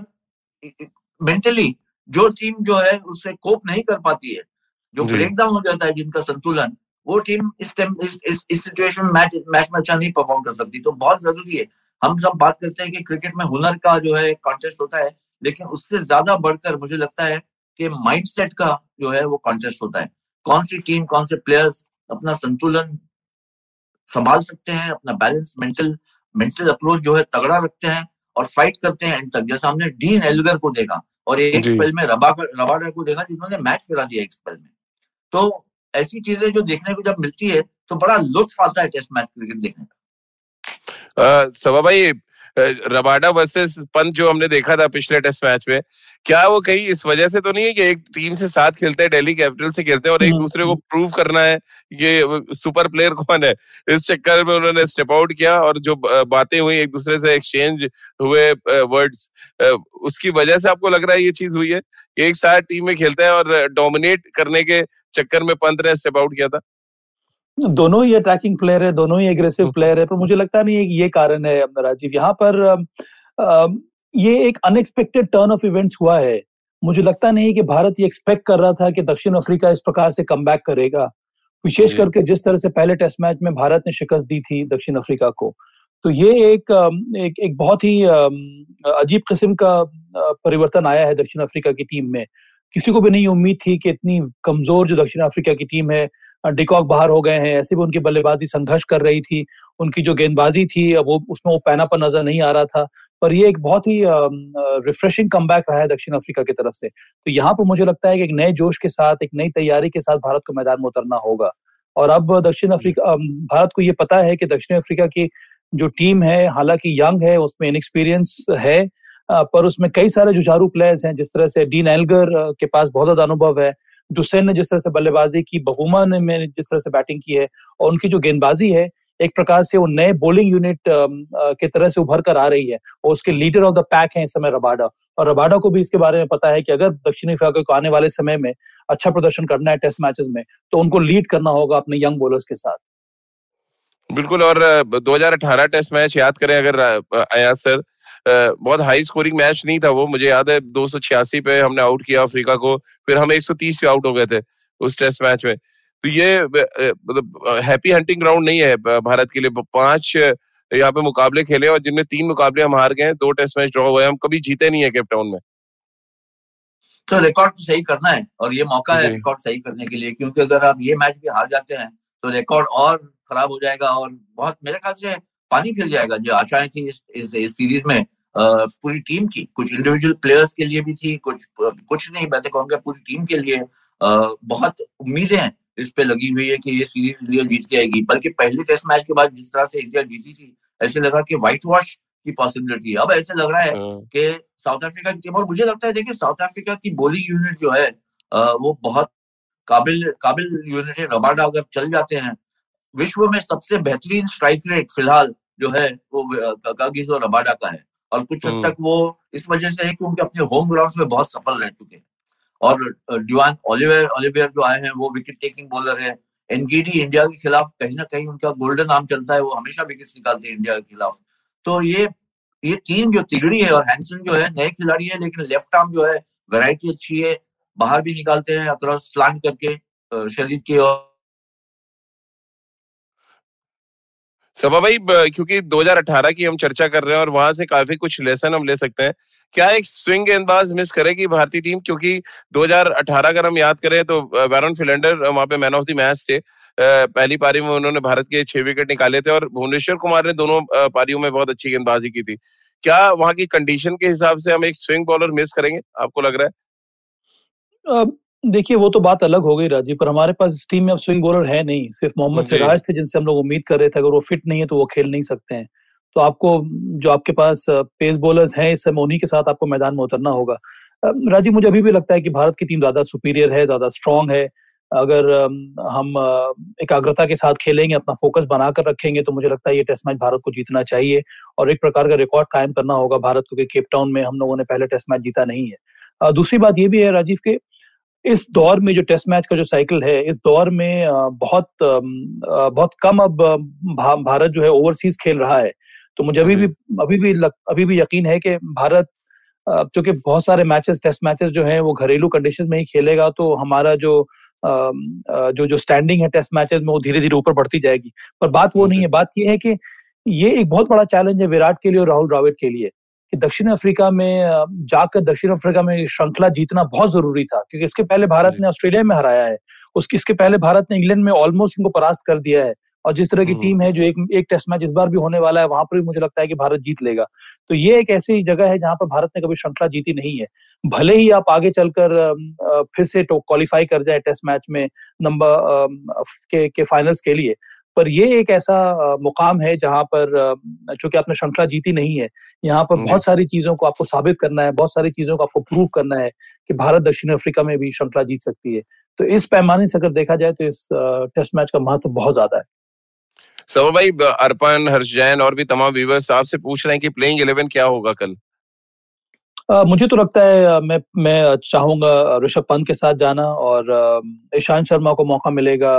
मेंटली जो टीम जो है उससे कोप नहीं कर पाती है जो ब्रेक डाउन हो जाता है जिनका संतुलन वो टीम इस टाइम इस इस, इस सिचुएशन में मैच मैच में अच्छा नहीं परफॉर्म कर सकती। तो बहुत ज़रूरी है। हम सब बात करते हैं कि क्रिकेट में हुनर का जो है कॉन्टेस्ट होता है लेकिन उससे ज़्यादा बढ़कर मुझे लगता है कि माइंडसेट का जो है वो कॉन्टेस्ट होता है। कौन सी टीम कौन से प्लेयर्स अपना संतुलन संभाल सकते हैं अपना बैलेंस मेंटल मेंटल अप्रोच जो है तगड़ा रखते हैं और फाइट करते हैं एंड तक। जैसे हमने डीन एलगर को देखा और एक स्पेल में रबा रबाडर को देखा जिन्होंने मैच फिरा दिया एक स्पेल में। तो ऐसी चीज़ें जो देखने को जब मिलती है तो बड़ा लुत्फ आता है टेस्ट मैच क्रिकेट देखने का। सवा भाई रबाडा वर्सेस पंत जो हमने देखा था पिछले टेस्ट मैच में क्या वो कहीं इस वजह से तो नहीं है कि एक टीम से साथ खेलते हैं दिल्ली कैपिटल से खेलते हैं और एक हम्म, दूसरे को प्रूव हम्म। करना है ये सुपर प्लेयर कौन है? इस चक्कर में उन्होंने स्टेप आउट किया और जो बातें हुई एक दूसरे से एक्सचेंज हुए वर्ड्स उसकी वजह से आपको लग रहा है ये चीज़ हुई है? एक साथ टीम में खेलते हैं और डोमिनेट करने के चक्कर में पंत ने स्टेप आउट किया था। दोनों ही अटैकिंग प्लेयर है दोनों ही एग्रेसिव प्लेयर है पर मुझे लगता नहीं है कि ये कारण है राजीव यहाँ पर ये एक अनएक्सपेक्टेड टर्न ऑफ़ इवेंट्स हुआ है। मुझे लगता नहीं कि भारत ये एक्सपेक्ट कर रहा था कि दक्षिण अफ्रीका इस प्रकार से कम करेगा। विशेष करके जिस तरह से पहले टेस्ट मैच में भारत ने शिकस्त दी थी दक्षिण अफ्रीका को। तो ये एक एक, एक बहुत ही अजीब किस्म का परिवर्तन आया है दक्षिण अफ्रीका की टीम में। किसी को भी नहीं उम्मीद थी कि इतनी कमज़ोर जो दक्षिण अफ्रीका की टीम है डिकॉक बाहर हो गए हैं, ऐसे भी उनकी बल्लेबाजी संघर्ष कर रही थी, उनकी जो गेंदबाजी थी, वो उसमें वो पैना पर नज़र नहीं आ रहा था, पर ये एक बहुत ही रिफ्रेशिंग कम रहा है दक्षिण अफ्रीका की तरफ़ से। तो यहाँ पर मुझे लगता है कि एक नए जोश के साथ, एक नई तैयारी के साथ भारत को मैदान में उतरना होगा। और अब दक्षिण अफ्रीका भारत को ये पता है कि दक्षिण अफ्रीका की जो टीम है, हालाँकि यंग है, उसमें इनएक्सपीरियंस है पर उसमें कई सारे जुझारू प्लेयर्स हैं, जिस तरह से डीन एल्गर के पास बहुत ज़्यादा अनुभव है डुसेन ने जिस तरह से बल्लेबाजी की, बहुमा ने जिस तरह से बैटिंग की है और उनकी जो गेंदबाजी है, एक प्रकार से वो नए बॉलिंग यूनिट के तरह से उभर कर आ रही है और उसके लीडर ऑफ़ द पैक है इस समय रबाडा। और रबाडा को भी इसके बारे में पता है कि अगर दक्षिण अफ्रीका को आने वाले समय में अच्छा प्रदर्शन करना है टेस्ट मैचेस में तो उनको लीड करना होगा अपने यंग बॉलर्स के साथ। बिल्कुल, और 2018 टेस्ट मैच याद करें अगर आया सर बहुत हाई स्कोरिंग मैच नहीं था वो मुझे याद है दो सौ छियासी पे हमने आउट किया अफ्रीका को फिर हम 130 पे आउट हो गए थे उस टेस्ट मैच में। तो ये मतलब हैप्पी हंटिंग ग्राउंड नहीं है भारत के लिए। पाँच यहाँ पे मुकाबले खेले और जिनमें तीन मुकाबले हम हार गए दो टेस्ट मैच ड्रॉ हुए हम कभी जीते नहीं है केपटाउन में। तो रिकॉर्ड तो सही करना है और ये मौका है रिकॉर्ड सही करने के लिए क्योंकि अगर आप ये मैच भी हार जाते हैं तो रिकॉर्ड और खराब हो जाएगा और बहुत मेरे ख्याल से पानी फिर जाएगा। जो आशाएँ थी इस, इस, इस सीरीज़ में पूरी टीम की कुछ इंडिविजुअल प्लेयर्स के लिए भी थी कुछ कुछ नहीं मैं तो कहूँगा पूरी टीम के लिए बहुत उम्मीदें इस पे लगी हुई है कि ये सीरीज़ इंडिया जीत के आएगी। बल्कि पहले टेस्ट मैच के बाद जिस तरह से इंडिया जीती थी ऐसे लगा कि व्हाइट वॉश की पॉसिबिलिटी अब ऐसे लग रहा है हाँ। कि साउथ अफ्रीका की टीम और मुझे लगता है देखिए साउथ अफ्रीका की बॉलिंग यूनिट जो है वो बहुत काबिल काबिल यूनिट है। रबाडा अगर चल जाते हैं विश्व में सबसे बेहतरीन स्ट्राइक रेट फ़िलहाल जो है वो कागिज और रबाडा का है। और कुछ हद हाँ। तक वो इस वजह से है कि उनके अपने होम ग्राउंड में बहुत सफल रह चुके हैं। और डिवान ओलिवियर ओलिवियर जो आए हैं वो विकेट टेकिंग बॉलर है। एनगीडी इंडिया के खिलाफ कहीं ना कहीं उनका गोल्डन आर्म चलता है वो हमेशा विकेट निकालते हैं इंडिया के खिलाफ। तो ये ये टीम जो तिगड़ी है और हैंसन जो है नए खिलाड़ी है लेकिन लेफ़्ट आर्म जो है वैरायटी अच्छी है। बाहर भी निकालते हैं अक्रॉस स्लांट करके शरीर की और सभा भाई क्योंकि 2018 की हम चर्चा कर रहे हैं और वहाँ से काफ़ी कुछ लेसन हम ले सकते हैं। क्या एक स्विंग गेंदबाज मिस करेगी भारतीय टीम क्योंकि 2018 अगर हम याद करें तो वैरन फिलेंडर वहाँ पे मैन ऑफ़ द मैच थे। पहली पारी में उन्होंने भारत के छह विकेट निकाले थे और भुवनेश्वर कुमार ने दोनों पारियों में बहुत अच्छी गेंदबाजी की थी। क्या वहाँ की कंडीशन के हिसाब से हम एक स्विंग बॉलर मिस करेंगे? आपको लग रहा है? देखिए वो तो बात अलग हो गई राजीव पर हमारे पास इस टीम में अब स्विंग बॉलर है नहीं। सिर्फ़ मोहम्मद सिराज थे जिनसे हम लोग उम्मीद कर रहे थे अगर वो फिट नहीं है तो वो खेल नहीं सकते हैं। तो आपको जो आपके पास पेस बॉलर्स हैं इस समय उन्हीं के साथ आपको मैदान में उतरना होगा। राजीव मुझे अभी भी लगता है कि भारत की टीम ज़्यादा सुपीरियर है ज़्यादा स्ट्रांग है। अगर हम एकाग्रता के साथ खेलेंगे अपना फोकस बनाकर रखेंगे तो मुझे लगता है ये टेस्ट मैच भारत को जीतना चाहिए। और एक प्रकार का रिकॉर्ड कायम करना होगा भारत को कि केप टाउन में हम लोगों ने पहले टेस्ट मैच जीता नहीं है। दूसरी बात ये भी है राजीव के इस दौर में जो टेस्ट मैच का जो साइकिल है इस दौर में बहुत बहुत कम अब भारत जो है ओवरसीज खेल रहा है। तो मुझे अभी भी अभी भी लग, अभी भी यकीन है कि भारत क्योंकि बहुत सारे मैचेस टेस्ट मैचेस जो हैं वो घरेलू कंडीशन में ही खेलेगा तो हमारा जो जो जो स्टैंडिंग है टेस्ट मैचेस में वो धीरे धीरे ऊपर बढ़ती जाएगी। पर बात वो नहीं है बात ये है कि ये एक बहुत बड़ा चैलेंज है विराट के लिए और राहुल द्राविड के लिए। कि दक्षिण अफ्रीका में जाकर दक्षिण अफ्रीका में श्रृंखला जीतना बहुत ज़रूरी था क्योंकि इसके पहले भारत ने ऑस्ट्रेलिया में हराया है। उसके इसके पहले भारत ने इंग्लैंड में ऑलमोस्ट इनको परास्त कर दिया है। और जिस तरह की टीम हम्म। है जो एक एक टेस्ट मैच इस बार भी होने वाला है वहाँ पर भी मुझे लगता है कि भारत जीत लेगा। तो ये एक ऐसी जगह है जहाँ पर भारत ने कभी श्रृंखला जीती नहीं है। भले ही आप आगे चलकर फिर से क्वालिफाई कर जाए टेस्ट मैच में नंबर के, के फाइनल्स के लिए पर ये एक ऐसा मुकाम है जहाँ पर चूँकि आपने श्रृंखला जीती नहीं है यहाँ पर बहुत सारी चीज़ों को आपको साबित करना है बहुत सारी चीज़ों को आपको प्रूव करना है कि भारत दक्षिण अफ्रीका में भी श्रृंखला जीत सकती है। तो इस पैमाने से अगर देखा जाए तो इस टेस्ट मैच का महत्व बहुत ज़्यादा है। सब भाई अर्पण हर्ष जैन और भी तमाम व्यूवर्स आपसे पूछ रहे हैं कि प्लेइंग इलेवन क्या होगा कल? Uh, मुझे तो लगता है मैं मैं चाहूँगा ऋषभ पंत के साथ जाना और ईशांत शर्मा को मौका मिलेगा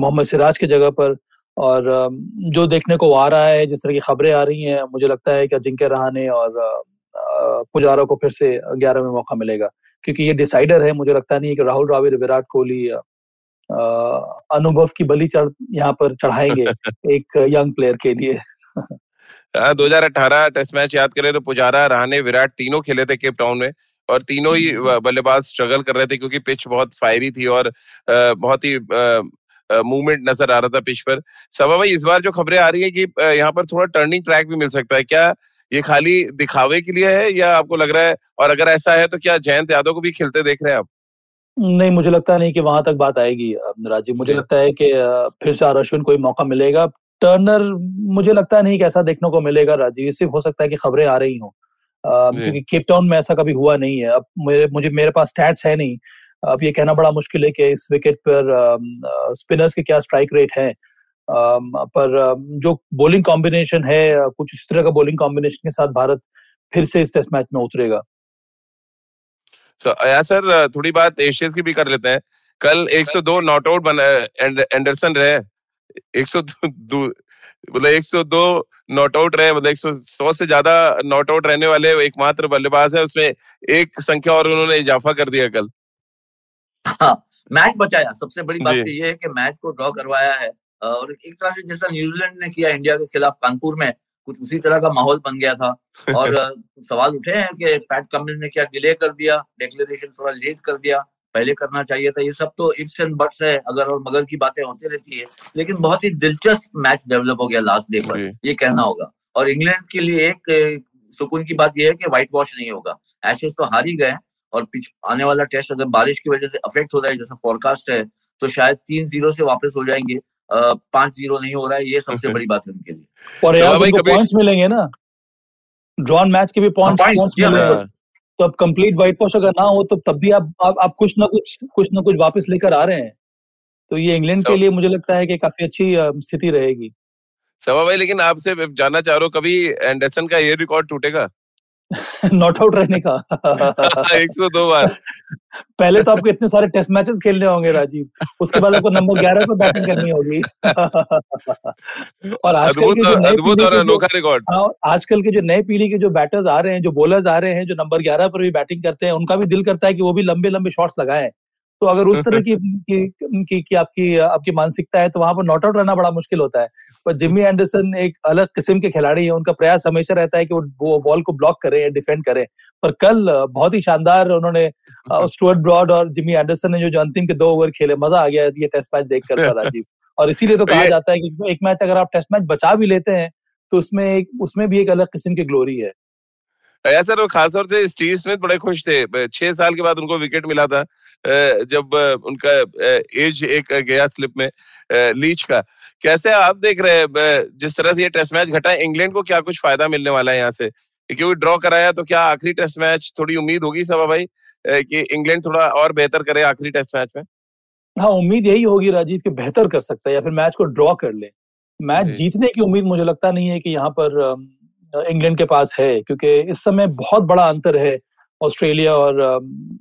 मोहम्मद सिराज की जगह पर। और जो देखने को आ रहा है जिस तरह की खबरें आ रही हैं मुझे लगता है कि अजिंक्य रहाने और पुजारा को फिर से ग्यारह में मौका मिलेगा। क्योंकि ये डिसाइडर है मुझे लगता नहीं है कि राहुल द्राविड विराट कोहली अनुभव की बलि चढ़ यहाँ पर चढ़ाएँगे एक यंग प्लेयर के लिए। 2018 टेस्ट मैच याद करें तो पुजारा रहाने विराट तीनों खेले थे केप टाउन में और तीनों ही बल्लेबाज स्ट्रगल कर रहे थे क्योंकि पिच बहुत फायरी थी और बहुत ही मूवमेंट नज़र आ रहा था पिच पर। सभा भाई इस बार जो खबरें आ रही है कि यहाँ पर थोड़ा टर्निंग ट्रैक भी मिल सकता है। क्या ये खाली दिखावे के लिए है या आपको लग रहा है और अगर ऐसा है तो क्या जयंत यादव को भी खेलते देख रहे हैं आप? नहीं मुझे लगता नहीं कि वहाँ तक बात आएगी राजीव। मुझे लगता है कि फिर से अश्विन कोई मौका मिलेगा। टर्नर मुझे लगता नहीं कि ऐसा देखने को मिलेगा राजीव। सिर्फ़ हो सकता है कि खबरें आ रही हों। क्योंकि केप टाउन में ऐसा कभी हुआ नहीं है। अब मेरे मुझे मेरे पास स्टैट्स है नहीं अब ये कहना बड़ा मुश्किल है कि इस विकेट पर स्पिनर्स के क्या स्ट्राइक रेट है? पर जो बॉलिंग कॉम्बिनेशन है कुछ इस तरह का बॉलिंग कॉम्बिनेशन के साथ भारत फिर से इस टेस्ट मैच में उतरेगा। या सर थोड़ी बात एशियंस की भी कर लेते हैं। कल 102 नॉट आउट बना एंडरसन रहे। 102 मतलब 102 नॉट आउट रहे मतलब 100 से ज़्यादा नॉट आउट रहने वाले एकमात्र बल्लेबाज है। उसमें एक संख्या और उन्होंने इजाफा कर दिया कल। हाँ मैच बचाया। सबसे बड़ी बात तो ये है कि मैच को ड्रॉ करवाया है और एक तरह से जैसा न्यूजीलैंड ने किया इंडिया के खिलाफ कानपुर में कुछ उसी तरह का माहौल बन गया था। और सवाल उठे हैं कि पैट कमिंस ने क्या डिले कर दिया डिक्लेरेशन थोड़ा लेट कर दिया पहले करना चाहिए था ये सब तो इफ्स एंड बट्स है अगर और मगर की बातें होती रहती है। लेकिन बहुत ही दिलचस्प मैच डेवलप हो गया लास्ट डे पर ये कहना होगा। और इंग्लैंड के लिए एक सुकून की बात यह है कि व्हाइट वॉश नहीं होगा। एशेज तो हार ही गए और पिच आने वाला टेस्ट अगर बारिश की वजह से अफेक्ट हो रहा है जैसा फोरकास्ट है तो शायद तीन ज़ीरो से वापस हो जाएँगे। पाँच ज़ीरो नहीं हो रहा है ये सबसे बड़ी बात है उनके लिए। और यार पॉइंट्स मिलेंगे ना ड्रॉन मैच के भी पॉइंट्स हाँ, तो अब कंप्लीट व्हाइट वॉश अगर ना हो तो तब भी आप आप, आप कुछ ना कुछ कुछ ना कुछ वापस लेकर आ रहे हैं। तो ये इंग्लैंड के लिए मुझे लगता है कि काफ़ी अच्छी स्थिति रहेगी। सवा भाई लेकिन आपसे जानना चाह रहा हूँ कभी एंडरसन का ये रिकॉर्ड टूटेगा? नॉट आउट रहने का। एक सौ दो बार। पहले तो आपको इतने सारे टेस्ट मैचेस खेलने होंगे राजीव। उसके बाद आपको नंबर ग्यारह पर बैटिंग करनी होगी। और आजकल के जो अद्भुत और अनोखा रिकॉर्ड हाँ, आजकल के जो नए पीढ़ी के जो बैटर्स आ रहे हैं जो बॉलर्स आ रहे हैं जो नंबर ग्यारह पर भी बैटिंग करते हैं उनका भी दिल करता है कि वो भी लंबे लंबे शॉट्स लगाए। तो अगर उस तरह की की, की, की आपकी आपकी मानसिकता है तो वहाँ पर नॉट आउट रहना बड़ा मुश्किल होता है। पर जिम्मी एंडरसन एक अलग किस्म के खिलाड़ी है उनका प्रयास हमेशा रहता है कि वो बॉल को ब्लॉक करें या डिफेंड करें। पर कल बहुत ही शानदार उन्होंने स्टुअर्ट ब्रॉड और जिम्मी एंडरसन ने जो जो अंतिम के दो ओवर खेले मज़ा आ गया ये टेस्ट मैच देखकर राजीव और इसीलिए तो कहा जाता है कि एक मैच अगर आप टेस्ट मैच बचा भी लेते हैं तो उसमें एक उसमें भी एक अलग किस्म की ग्लोरी है। ऐसा तो खासतौर से स्टीव स्मिथ बड़े खुश थे। छह साल के बाद उनको विकेट मिला था। जब उनका एज एक गया स्लिप में लीच का। कैसे आप देख रहे हैं जिस तरह से ये टेस्ट मैच घटा है इंग्लैंड को क्या कुछ फ़ायदा मिलने वाला है यहाँ से? क्योंकि ड्रॉ कराया तो क्या आखिरी टेस्ट मैच थोड़ी उम्मीद होगी सभा भाई कि इंग्लैंड थोड़ा और बेहतर करे आखिरी टेस्ट मैच में? हाँ उम्मीद यही होगी राजीव कि बेहतर कर सकता है या फिर मैच को ड्रॉ कर ले। मैच जीतने की उम्मीद मुझे लगता नहीं है कि यहाँ पर इंग्लैंड के पास है क्योंकि इस समय बहुत बड़ा अंतर है ऑस्ट्रेलिया और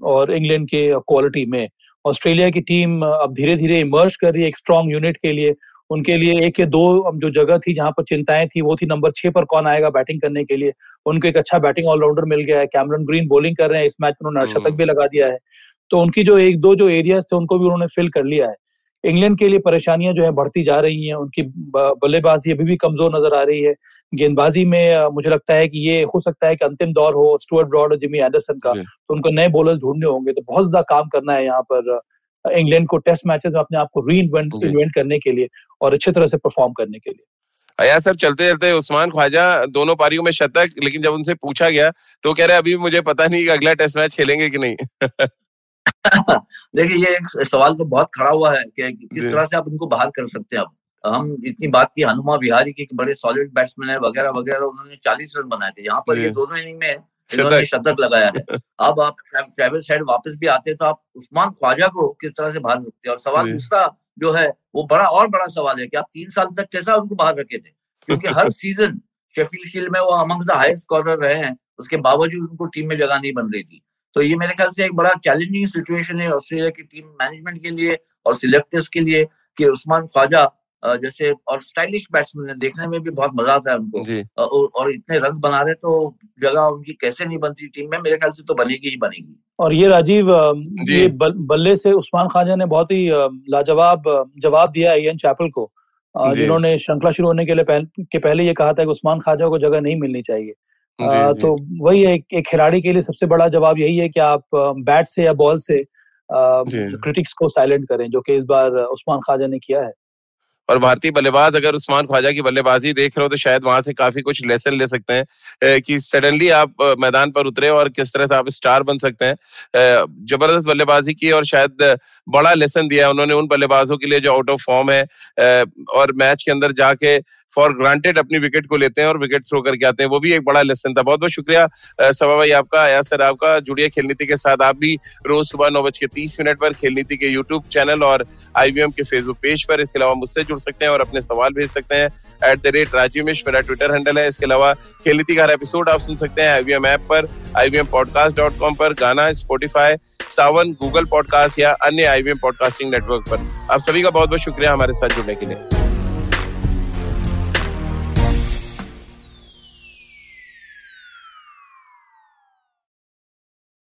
और इंग्लैंड के क्वालिटी में। ऑस्ट्रेलिया की टीम अब धीरे धीरे इमर्ज कर रही है एक स्ट्रॉन्ग यूनिट के लिए। उनके लिए एक या दो जो जगह थी जहाँ पर चिंताएँ थी वो थी नंबर छह पर कौन आएगा बैटिंग करने के लिए। उनको एक अच्छा बैटिंग ऑलराउंडर मिल गया है। कैमरन ग्रीन बॉलिंग कर रहे हैं। इस मैच में उन्होंने शतक हम्म। भी लगा दिया है। तो उनकी जो एक दो जो एरियाज़ थे उनको भी उन्होंने फिल कर लिया है। इंग्लैंड के लिए परेशानियाँ जो है बढ़ती जा रही हैं उनकी बल्लेबाजी अभी भी कमज़ोर नज़र आ रही है। गेंदबाजी में मुझे लगता है कि ये हो सकता है कि अंतिम दौर हो स्टुअर्ट ब्रॉड और जिमी एंडरसन का तो उनको नए बॉलर ढूँढने होंगे। तो बहुत ज़्यादा काम करना है यहाँ पर इंग्लैंड को टेस्ट मैचेस में अपने आप को री इन्वेंट करने के लिए और अच्छे तरह से परफॉर्म करने के लिए। अया सर चलते चलते उस्मान ख्वाजा दोनों पारियों में शतक लेकिन जब उनसे पूछा गया तो कह रहे अभी मुझे पता नहीं कि अगला टेस्ट मैच खेलेंगे कि नहीं। देखिए ये एक सवाल तो बहुत खड़ा हुआ है कि किस तरह से आप उनको बाहर कर सकते हैं आप हम इतनी बात की हनुमा विहारी के बड़े सॉलिड बैट्समैन है वगैरह वगैरह उन्होंने चालीस रन बनाए थे। यहाँ पर ये दोनों इनिंग में इन्होंने शतक। लगाया है। अब आप ट्रेवल्स साइड वापस भी आते हैं तो आप उस्मान ख्वाजा को किस तरह से बाहर सकते हैं? और सवाल दूसरा जो है वो बड़ा और बड़ा सवाल है कि आप तीन साल तक कैसा उनको बाहर रखे थे? क्योंकि हर सीज़न शेफील्ड शील्ड में वो अमंग द हाईएस्ट स्कोरर रहे हैं उसके बावजूद उनको टीम में जगह नहीं बन रही थी। तो ये मेरे ख्याल से एक बड़ा चैलेंजिंग सिचुएशन है ऑस्ट्रेलिया की टीम मैनेजमेंट के लिए और सिलेक्टर्स के लिए कि उस्मान ख्वाजा जैसे और स्टाइलिश बैट्समैन है देखने में भी बहुत मज़ा आता है उनको। और, इतने रन बना रहे तो जगह उनकी कैसे नहीं बनती टीम में मेरे ख्याल से तो बनेगी ही बनेगी। और ये राजीव ये बल्ले से उस्मान खाजा ने बहुत ही लाजवाब जवाब दिया है इयन चैपल को। जिन्होंने श्रृंखला शुरू होने के लिए पहले के पहले ये कहा था कि उस्मान खाजा को जगह नहीं मिलनी चाहिए। आ, तो वही एक, एक खिलाड़ी के लिए सबसे बड़ा जवाब यही है कि आप बैट से या बॉल से क्रिटिक्स को साइलेंट करें जो कि इस बार उस्मान खाजा ने किया है। और भारतीय बल्लेबाज अगर उस्मान ख्वाजा की बल्लेबाजी देख रहे हो तो शायद वहाँ से काफ़ी कुछ लेसन ले सकते हैं कि सडनली आप मैदान पर उतरे और किस तरह से आप स्टार बन सकते हैं। ज़बरदस्त बल्लेबाजी की और शायद बड़ा लेसन दिया उन्होंने उन बल्लेबाजों के लिए जो आउट ऑफ़ फॉर्म है और मैच के अंदर जाके फॉर ग्रांटेड अपनी विकेट को लेते हैं और विकेट थ्रो करके आते हैं। वो भी एक बड़ा लेसन था। बहुत बहुत शुक्रिया सभा भाई आपका, आया सर आपका जुड़िए खेल नीति के साथ। आप भी रोज सुबह नौ बज के तीस मिनट पर खेल नीति के यूट्यूब चैनल और आईवीएम के फेसबुक पेज पर इसके अलावा मुझसे जुड़ सकते हैं और अपने सवाल भेज सकते हैं। At the rate Rajeev Mishra, मेरा ट्विटर हैंडल है। इसके अलावा खेल नीति का हर एपिसोड आप सुन सकते हैं आईवीएम ऐप पर आईवीएम पॉडकास्ट डॉट कॉम पर, गाना स्पोटिफाई सावन गूगल पॉडकास्ट या अन्य आईवीएम पॉडकास्टिंग नेटवर्क पर। आप सभी का बहुत बहुत शुक्रिया हमारे साथ जुड़ने के लिए।